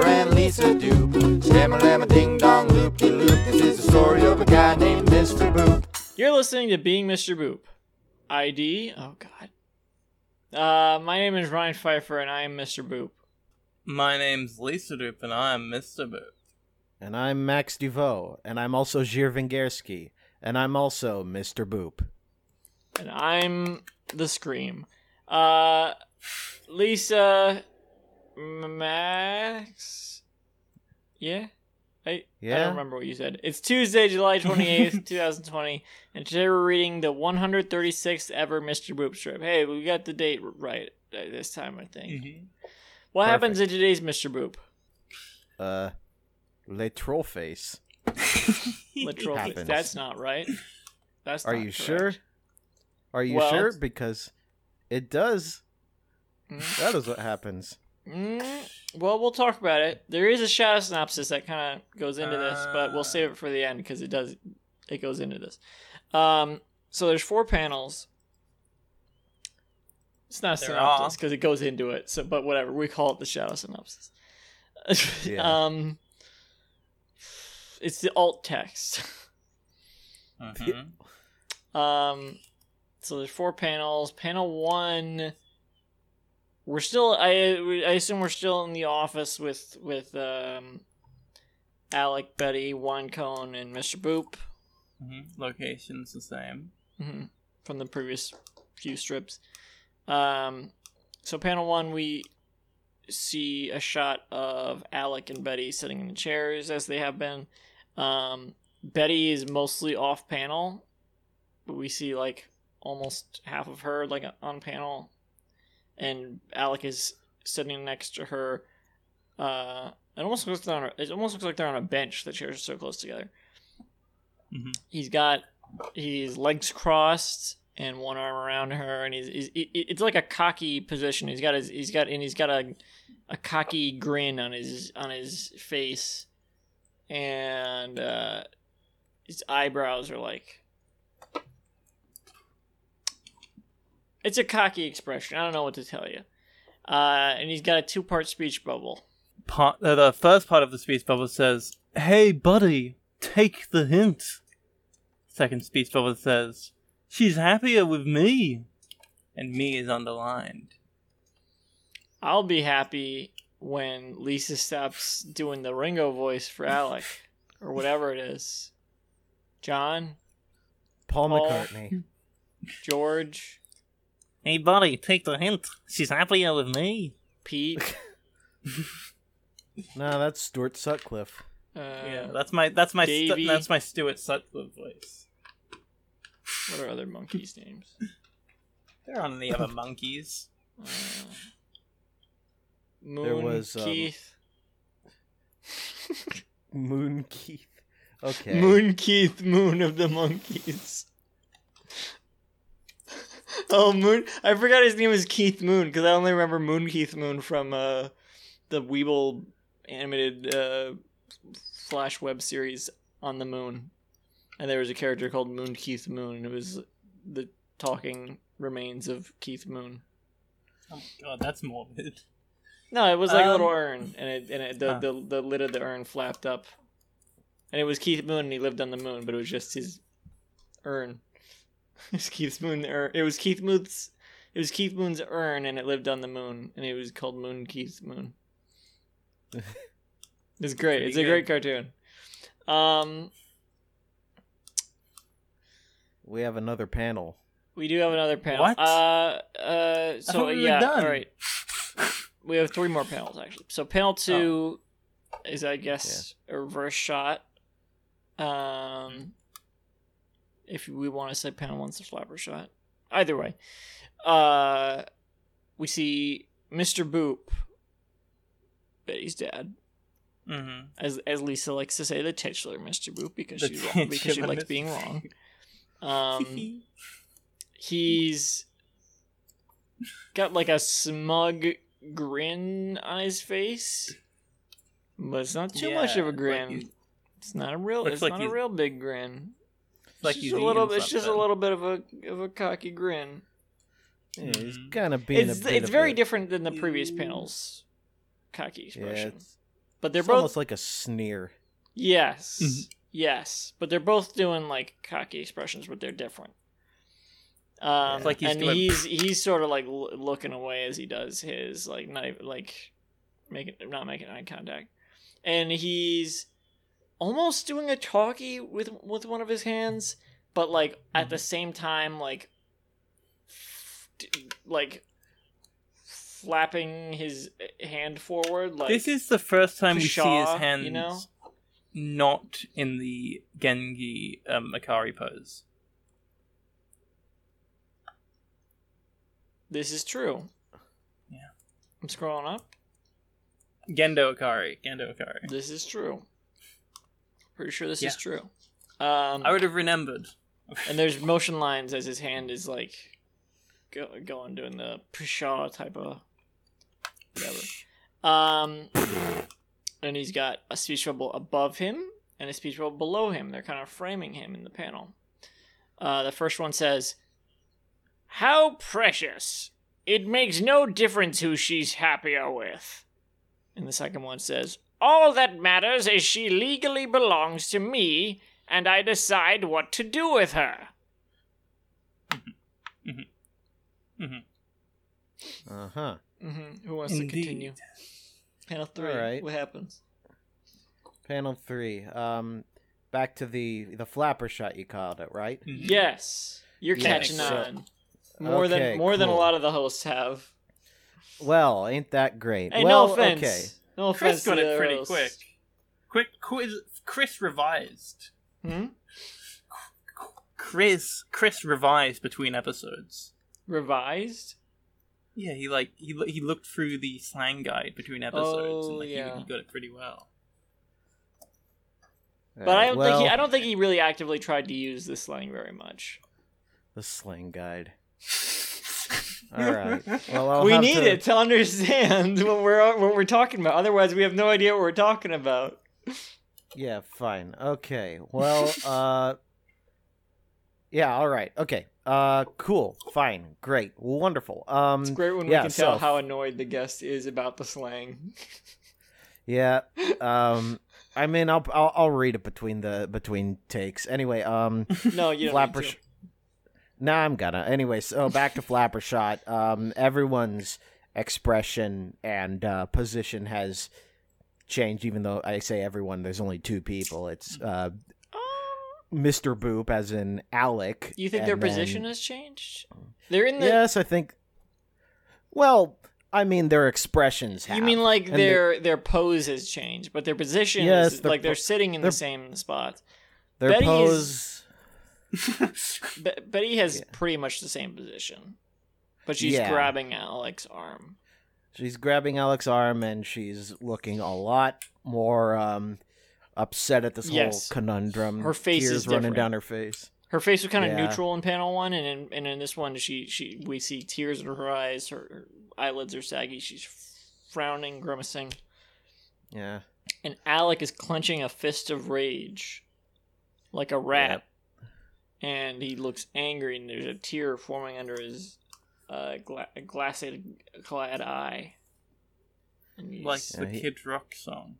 Ryan Pfeiffer and Lisa Dupe. Shamma lamma ding dong loop de loop. This is the story of a guy named Mr. Boop. You're listening to Being Mr. Boop. ID. Oh God. Uh, my name is Ryan Pfeiffer, and I am Mr. Boop. My name's Lisa Doop, and I'm Mr. Boop. And I'm Max Duveau, and I'm also Zhir Vengersky, and I'm also Mr. Boop. and I'm the Scream. Uh, Lisa, M- Max, yeah, I I don't remember what you said. It's Tuesday, July twenty eighth, two thousand twenty, and today we're reading the one hundred thirty sixth ever Mister Boop strip. Hey, we got the date right uh, this time, I think. What happens in today's Mister Boop? Uh, Le Trollface. Literal, happens. that's not right. That's Are you correct. sure? Are you Well- sure? Because it does. Mm. That is what happens. Mm, well, we'll talk about it. There is a shadow synopsis that kind of goes into this, but we'll save it for the end because it does. It goes into this. Um, so there's four panels. It's not a synopsis because it goes into it. So, but whatever, we call it the shadow synopsis. Yeah. um, it's the alt text. Mhm. Um, so there's four panels. Panel one, we're still. I I assume we're still in the office with with um, Alec, Betty, Winecone, and Mr. Boop Mhm. Location's the same. hmm from the previous few strips. Um, so panel one, we see a shot of Alec and Betty sitting in the chairs as they have been. Um, Betty is mostly off panel, but we see like almost half of her like on panel, and Alec is sitting next to her. Uh, it almost looks like they're on a, it almost looks like they're on a bench. The chairs are so close together. Mhm. He's got his legs crossed and one arm around her, and he's, he's it- it's like a cocky position. He's got his he's got and he's got a a cocky grin on his on his face, and uh, his eyebrows are like. It's a cocky expression. I don't know what to tell you. Uh, and he's got a two part speech bubble. Part, uh, the first part of the speech bubble says, Hey, buddy, take the hint. Second speech bubble says, She's happier with me. And me is underlined. I'll be happy when Lisa stops doing the Ringo voice for Alec or whatever it is. John, Paul Paul. McCartney. George, Hey, buddy, take the hint. She's happier with me. Pete. no, that's Stuart Sutcliffe. Uh, yeah, that's my that's my stu- that's my Stuart Sutcliffe voice. what are other monkeys' names? There aren't any other monkeys. Uh, Moon, There was, um, Keith. Moon Keith. Okay. Moon Keith, Moon of the Monkeys. oh, Moon! I forgot his name was Keith Moon because I only remember Moon Keith Moon from uh, the Weebl animated uh, Flash web series on the Moon, and there was a character called Moon Keith Moon, and it was the talking remains of Keith Moon. Oh my god, that's morbid. No, it was like a little Um, urn, and it and it, the, Ah. the the lid of the urn flapped up, and it was Keith Moon, and he lived on the moon, but it was just his urn. It's Keith Moon. Ur- it was Keith Moon's. It was Keith Moon's urn, and it lived on the moon, and it was called Moon Keith Moon. It's great. Pretty it's a great cartoon. Um, We have another panel. we do have another panel. What? Uh, uh. So thought we yeah. done. All right. We have three more panels actually. So panel two is, I guess, a reverse shot. Um, if we want to say panel one's the flapper shot. Either way, uh, we see Mr. Boop, Betty's dad, Mm-hmm. as as Lisa likes to say, the titular Mr. Boop because The she's wrong, because she likes being wrong. Um, he's got like a smug grin on his face, but it's not too much of a like grin. it's not a real. It's like not a real big grin. Like it's he's just a little. eating It's just a little bit of a of a cocky grin. Yeah, he's Mhm. kind of being. It's a bit it's of very a, different than the previous panel's cocky Yeah, expression. it's, but they're it's both almost like a sneer. yes, Mhm. yes, but they're both doing like cocky expressions, but they're different. Um, It's like he's and doing- he's he's sort of like l- looking away as he does his like not even, like making not making eye contact, and he's almost doing a talkie with with one of his hands, but like at Mm-hmm. the same time like like flapping his hand forward like this is the first time we see his hands you know? not in the Gendo um, Ikari pose. this is true. Yeah. I'm scrolling up. Gendo Ikari. Gendo Ikari. This is true. Pretty sure this Yeah. is true. Um, I would have remembered. and there's motion lines as his hand is like go, going doing the pshaw type of whatever. Um, and he's got a speech bubble above him and a speech bubble below him. They're kind of framing him in the panel. Uh, the first one says, "How precious! It makes no difference who she's happier with." And the second one says, "All that matters is she legally belongs to me." and I decide what to do with her. Uh huh. Mm-hmm. Who wants Indeed. to continue? Panel three. All right. What happens? Panel three. Um, back to the the flapper shot you called it, right? Yes, you're Yeah, catching so- on more Okay, than more than a lot of the hosts have. Well, ain't that great? Hey, well, no offense. okay. No. Chris got it pretty hosts. quick. Quick quiz. Chris revised. Hmm? Chris Chris revised between episodes. Revised. Yeah, he like he he looked through the slang guide between episodes Oh, and like, he- yeah. he, got it pretty well. But I don't well, think he. I don't think he really actively tried to use the slang very much. the slang guide. All right. Well, I'll we need to- it to understand what we're what we're talking about. Otherwise, we have no idea what we're talking about. Yeah, fine. Okay. Well, uh Yeah, all right. Okay. Uh cool. Fine. Great. Wonderful. Um It's great when we yeah, can tell so- how annoyed the guest is about the slang. Yeah. Um I mean, I'll, I'll I'll read it between the between takes. Anyway, um No, you don't flapper. Nah, I'm gonna. Anyway, so back to flapper shot. Um everyone's expression and uh position has changed even though I say everyone there's only two people. It's uh Mr. Boop as in Alec. You think their then- position has changed? They're in the. Yes, I think. Well, I mean, their expressions have. You mean like And their their pose has changed, but their position Yes, is their like they're sitting in their- the same spot. their Betty pose? Be- Betty has Yeah. pretty much the same position, but she's Yeah. grabbing Alex's arm. She's grabbing Alex's arm and she's looking a lot more um, upset at this Yes. whole conundrum. Her face Tears is running different. down her face. Her face was kind of Yeah. neutral in panel one, and in and in this one, she she we see tears in her eyes. Her, her eyelids are saggy. She's frowning, grimacing, Yeah. and Alec is clenching a fist of rage, like a rat. And he looks angry, and there's a tear forming under his uh, gla- glassed clad eye. And he's- like Yeah, the he- Kid Rock song.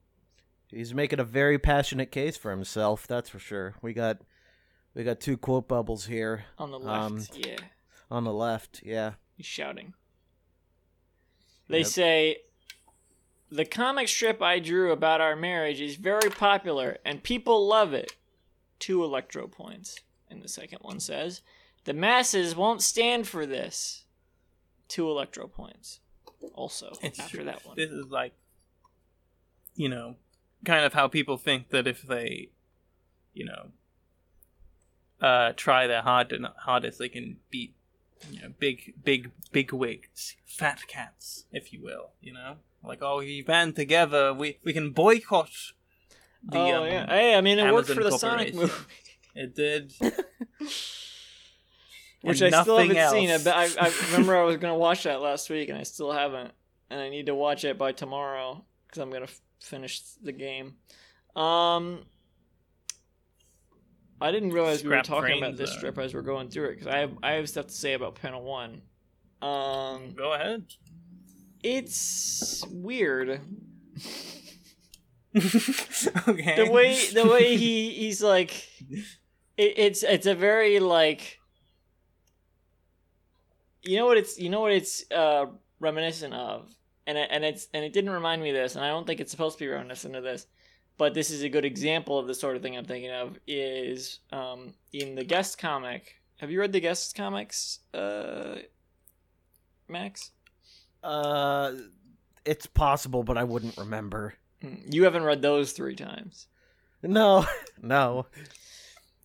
He's making a very passionate case for himself. That's for sure. We got, we got two quote bubbles here on the left, um, yeah. on the left. Yeah. He's shouting. They Yep. say the comic strip I drew about our marriage is very popular and people love it. Two electro points. And the second one says the masses won't stand for this. Two electro points. Also It's after true. that one. This is like, you know, kind of how people think that if they, you know, uh, try their hard hardest, they can beat, you know, big, big, big wigs, fat cats, if you will. You know, like oh, we band together, we we can boycott. The, oh um, yeah. Hey, I mean it worked for the Sonic movie. It did. Which I still haven't seen. I, else. I, I remember I was gonna watch that last week, and I still haven't. And I need to watch it by tomorrow because I'm gonna f- finish the game. Um, I didn't realize we were talking about this strip as we're going through it because I have I have stuff to say about panel one. Um, Go ahead. it's weird okay. the way the way he he's like, it, it's it's a very like. You know what it's you know what it's uh reminiscent of, and it, and it's and it didn't remind me of this, and I don't think it's supposed to be reminiscent of this, but this is a good example of the sort of thing I'm thinking of. Is um in the guest comic. Have you read the guest comics, uh, Max? Uh, it's possible, but I wouldn't remember. Hmm, You haven't read those three times. No, no.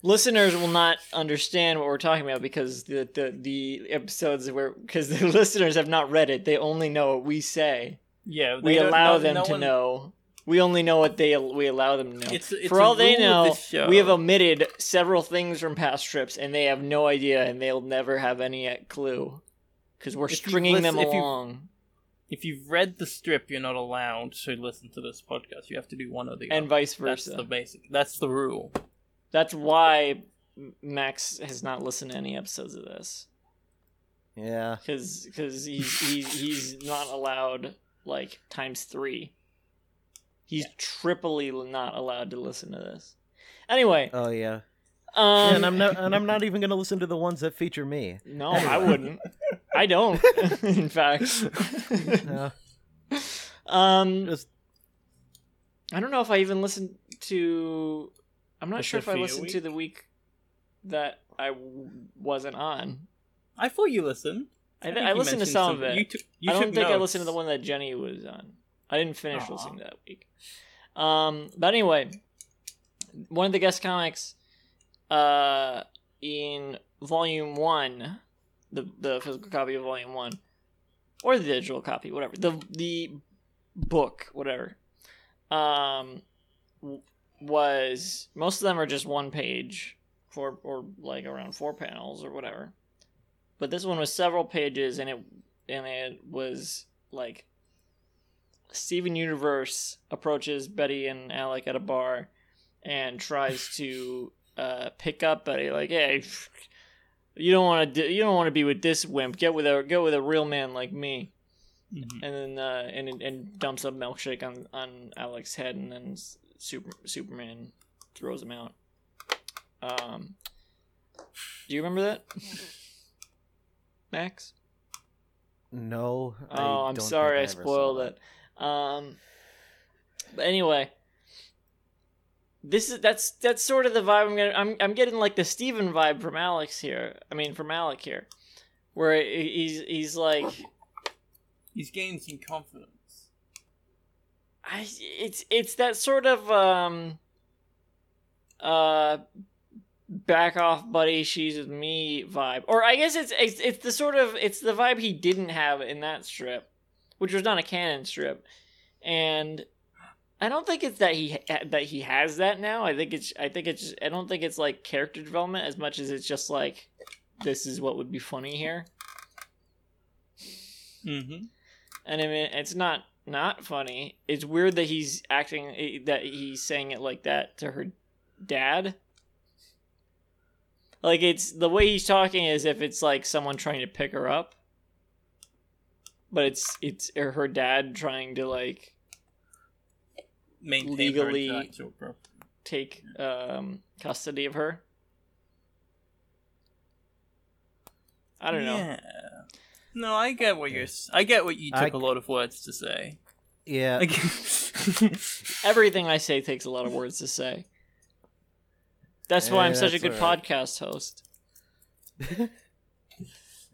Listeners will not understand what we're talking about because the the, the episodes where because the listeners have not read it they only know what we say yeah, we allow no- them no to one- know we only know what they we allow them to know It's- it's for all they know we have omitted several things from past trips and they have no idea and they'll never have any clue because we're If stringing them lis- if along If you've read the strip, you're not allowed to listen to this podcast. You have to do one or the and other. vice That's versa the basic. That's the rule. That's why max has not listened to any episodes of this Yeah. because because he's, he's he's not allowed like times three. He's triply not allowed to listen to this. Anyway, Oh yeah. um, Yeah, and I'm not, and I'm not even gonna listen to the ones that feature me. no, I wouldn't. I don't. in fact, Yeah. um, Just I don't know if I even listened to. I'm not The sure if I Sophia listened to the week that I w- wasn't on. I thought you listened. I, think I you listened to mentioned some of it. You, took you I don't took think I listened to the one that Jenny was on. I didn't finish Aw. listening to that week. Um, but anyway, one of the guest comics, uh, in volume one, the the physical copy of volume one, or the digital copy, whatever the the book, whatever, um, w- was most of them are just one page, four or like around four panels or whatever. But this one was several pages and it and it was like Steven Universe approaches Betty and Alec at a bar and tries to uh, pick up Betty like hey you don't want to you don't want to be with this wimp. Get with a go with a real man like me. Mhm. and then uh, and and dumps a milkshake on on Alec's head and then Super, Superman throws him out um do you remember that Max no. I Oh, I'm don't sorry, I think ever spoiled saw it. Um, but anyway, this is that's that's sort of the vibe I'm getting. I'm I'm getting like the Steven vibe from Alex here. I mean, from Alec here, where he's he's like, He's gained some confidence. I it's it's that sort of um, uh, back off, buddy. She's with me vibe, or I guess it's it's it's the sort of it's the vibe he didn't have in that strip, which was not a canon strip, and I don't think it's that he that he has that now. I think it's I think it's I don't think it's like character development as much as it's just like this is what would be funny here, Mm-hmm. and I mean it's not not funny. It's weird that he's acting that he's saying it like that to her dad. Like it's the way he's talking is if it's like someone trying to pick her up. But it's it's her dad trying to like Maintain Legally- her intellectual property. take um custody of her. I don't know. Yeah. No, I get what you're. s- I get what you I- took a lot of words to say. Yeah. Like, Everything I say takes a lot of words to say. That's why Eh, I'm such a good alright. podcast host.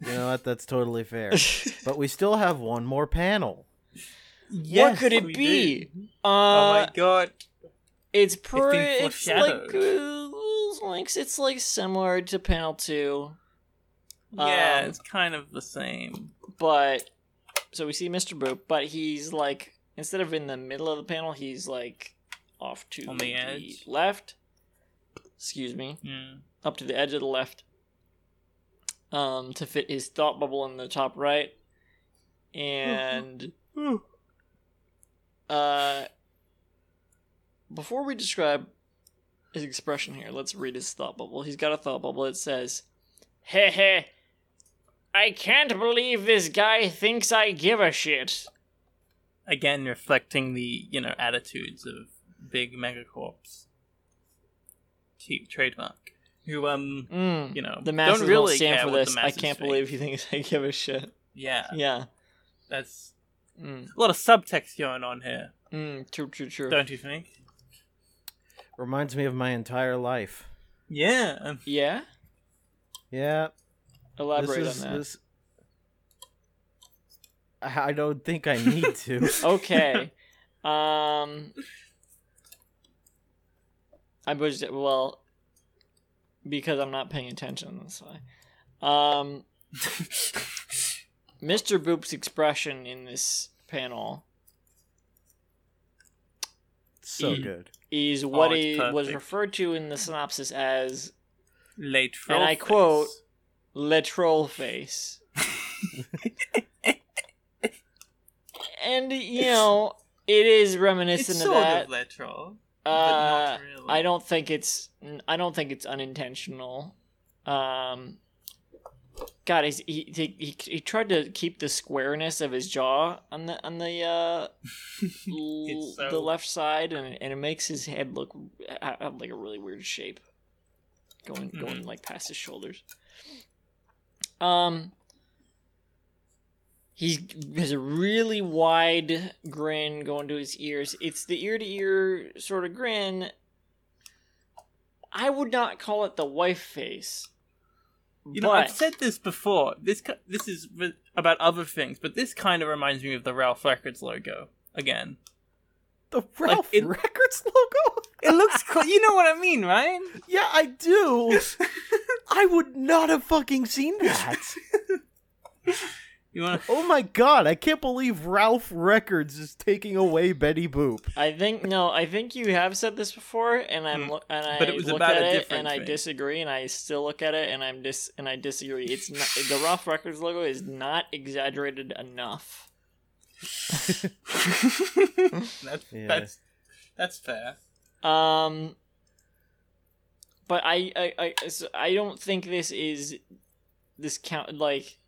You know what? That's totally fair. but we still have one more panel. what Yes, could it we be? Uh, oh my god! It's pretty. It's like uh, like it's like similar to panel two, Yeah, um, it's kind of the same. but so we see Mr. Boop, but he's like instead of in the middle of the panel, he's like off to On the edge. left. Excuse me, Yeah. up to the edge of the left. Um, to fit his thought bubble in the top right, and uh, before we describe his expression here, let's read his thought bubble. He's got a thought bubble. It says, "Hey hey, I can't believe this guy thinks I give a shit. Again, reflecting the you know attitudes of big megacorps. Cheap trademark. Who um Mm. you know The masses don't really stand care for what the this. I can't think. believe he thinks I give a shit. Yeah, Yeah. that's Mm. a lot of subtext going on here, Mm. True. True. True. don't you think? Reminds me of my entire life. Yeah. Yeah. Yeah. Elaborate this is, on that. This... I I don't think I need to. okay. Um I was well because I'm not paying attention, that's why. Um Mr. Boop's expression in this panel so E- good. is what Oh, it's he was referred to in the synopsis as Late And I quote, face. Le Troll Face. and, you know, it is reminiscent It's of sort that. of late troll. Uh, not really. I don't think it's. I don't think it's unintentional. Um, God, he, he he he tried to keep the squareness of his jaw on the on the uh, l- so- the left side, and and it makes his head look have like a really weird shape, going going Mhm. like past his shoulders. Um, he has a really wide grin going to his ears. It's the ear to ear sort of grin. I would not call it the wife face. You know, I've said this before. This this is about other things, but this kind of reminds me of the Ralph Records logo again. The Ralph it- Records logo? It looks cool. You know what I mean, right? Yeah, I do. I would not have fucking seen that. You want? Oh my god, I can't believe Ralph Records is taking away Betty Boop. I think no, I think you have said this before, and I'm Mm. lo- and I But it was look about at a it different and I disagree, and I still look at it and I'm dis and I disagree. It's not the Ralph Records logo is not exaggerated enough. that's Yeah. that's that's fair. Um, but I I I, so I don't think this is this count like.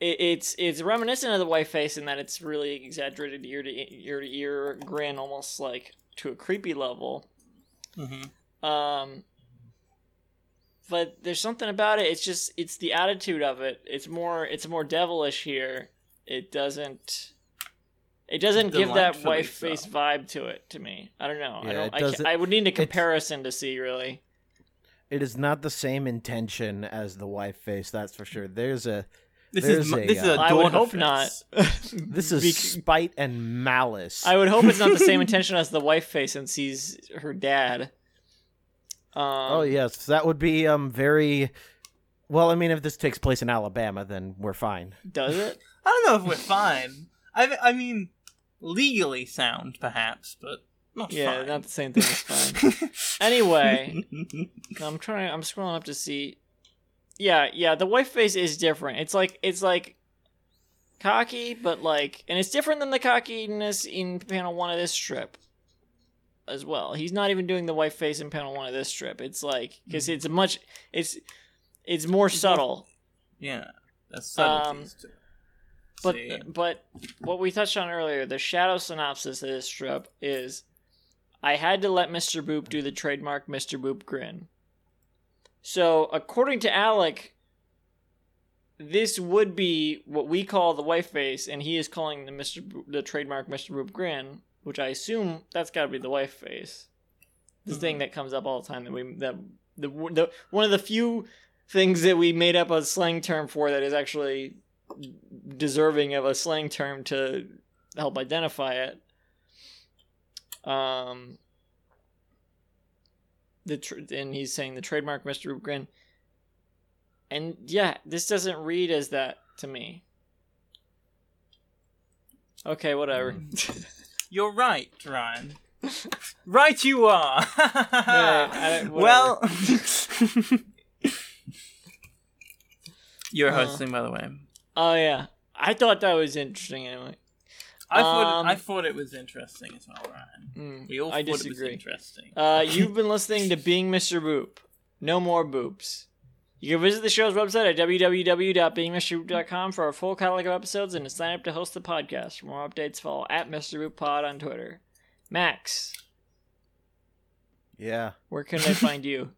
It, it's it's reminiscent of the wife face in that it's really exaggerated ear to ear to ear grin, almost like to a creepy level. hmm Um, but there's something about it. It's just it's the attitude of it. It's more it's more devilish here. It doesn't. It doesn't give that Delightfully wife face vibe to it to me. I don't know. I don't. it I, ca- I would need a comparison to see really. It is not the same intention as the wife face, that's for sure. There's a This There's is m- a, this is uh, a I would hope face. not. this is Bec- spite and malice. I would hope it's not the same intention as the wife face since he's her dad. Um, oh yes, that would be um very well, I mean if this takes place in Alabama then we're fine. Does it? I don't know if we're fine. I I mean, legally sound perhaps, but not Yeah, fine. not the same thing as fine. anyway, I'm trying. I'm scrolling up to see. Yeah, yeah. The wife face is different. It's like it's like cocky, but like, and it's different than the cockiness in panel one of this strip as well. He's not even doing the wife face in panel one of this strip. It's like because hmm. it's a much. It's it's more subtle. yeah, that's subtleties um, to it. But See? but what we touched on earlier, the shadow synopsis of this strip is I had to let Mr. Boop do the trademark Mr. Boop grin. So according to Alec, this would be what we call the wife face, and he is calling the Mr. Boop, the trademark Mr. Boop grin, which I assume that's got to be the wife face. The mm-hmm. thing that comes up all the time that we that the, the one of the few things that we made up a slang term for that is actually deserving of a slang term to help identify it. Um, the tr- and he's saying the trademark Mr. Grin. And yeah, this doesn't read as that to me. Okay, whatever. You're right, Ryan. right, you are. I well, you're Uh. hosting, by the way. Oh yeah, I thought that was interesting. Anyway, I thought um, I thought it was interesting as well, Ryan. Mm, We all I thought it was disagree. interesting. Uh, you've been listening to Being Mr. Boop. No more boops. You can visit the show's website at www.beingmrboop.com for our full catalog of episodes and to sign up to host the podcast. For more updates, follow at Mr. Boop Pod on Twitter. Max, Yeah. where can I find you?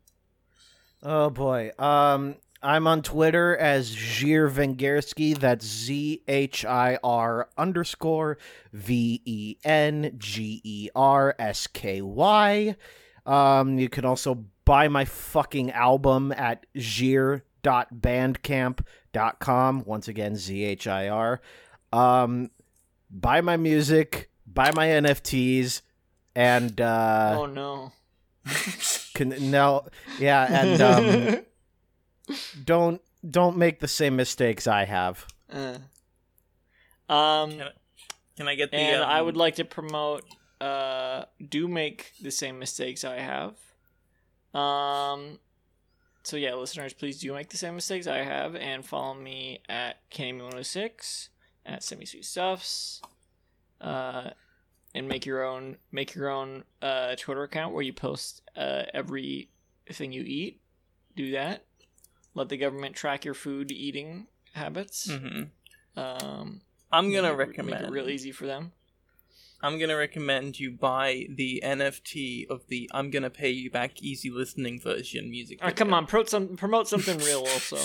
Oh boy. Um, I'm on Twitter as Zhir Vengersky. That's Z H I R underscore V E N G E R S K Y. Um, you can also buy my fucking album at zhir.bandcamp.com. Once again, Z H I R. Um, buy my music, buy my NFTs, and uh, oh no. can no, yeah, and um, don't don't make the same mistakes I have. Uh. Um, Can Can I get the? and um, I would like to promote. Uh, do make the same mistakes I have. Um, so yeah, listeners, please do make the same mistakes I have, and follow me at Kenny106 at Semi Sweet Stuffs. Uh, and make your own make your own uh Twitter account where you post uh everything you eat. Do that. Let the government track your food eating habits. mhm. Um, I'm gonna make recommend. make it real easy for them. I'm gonna recommend you buy the NFT of the "I'm gonna pay you back" easy listening version music. Oh, come on, promote some promote something real also.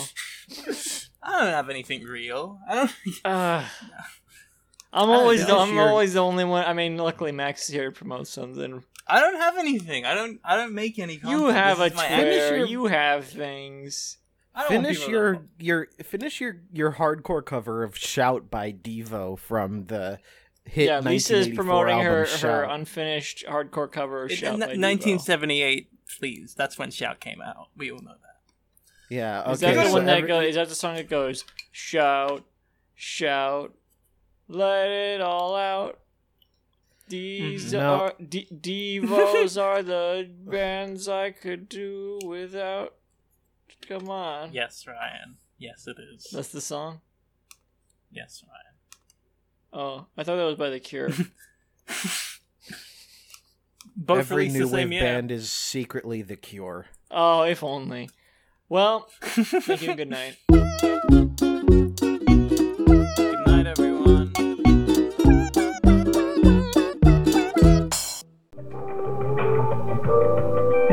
I don't have anything real. I don't. Uh, I'm I don't always the. I'm You're- always the only one. I mean, luckily Max is here to promote something. I don't have anything. I don't. I don't make any. Content. You have a This is my Twitter. act- You have things. I don't want Finish people your your finish your your hardcore cover of "Shout" by Devo from the hit. yeah, Lisa is promoting her album, her unfinished hardcore cover of In- Shout in by Devo. 1978, please. That's when Shout came out. We all know that. Yeah, okay. Is that the so one that every- goes? Is that the song that goes shout, shout, let it all out? These. No. are D- Devos are the bands I could do without. Come on, Yes, Ryan. Yes, it is. that's the song. Yes, Ryan. Oh, I thought that was by The Cure. Both Every new the same wave band is secretly The Cure. oh, if only. Well, thank you. and Good night.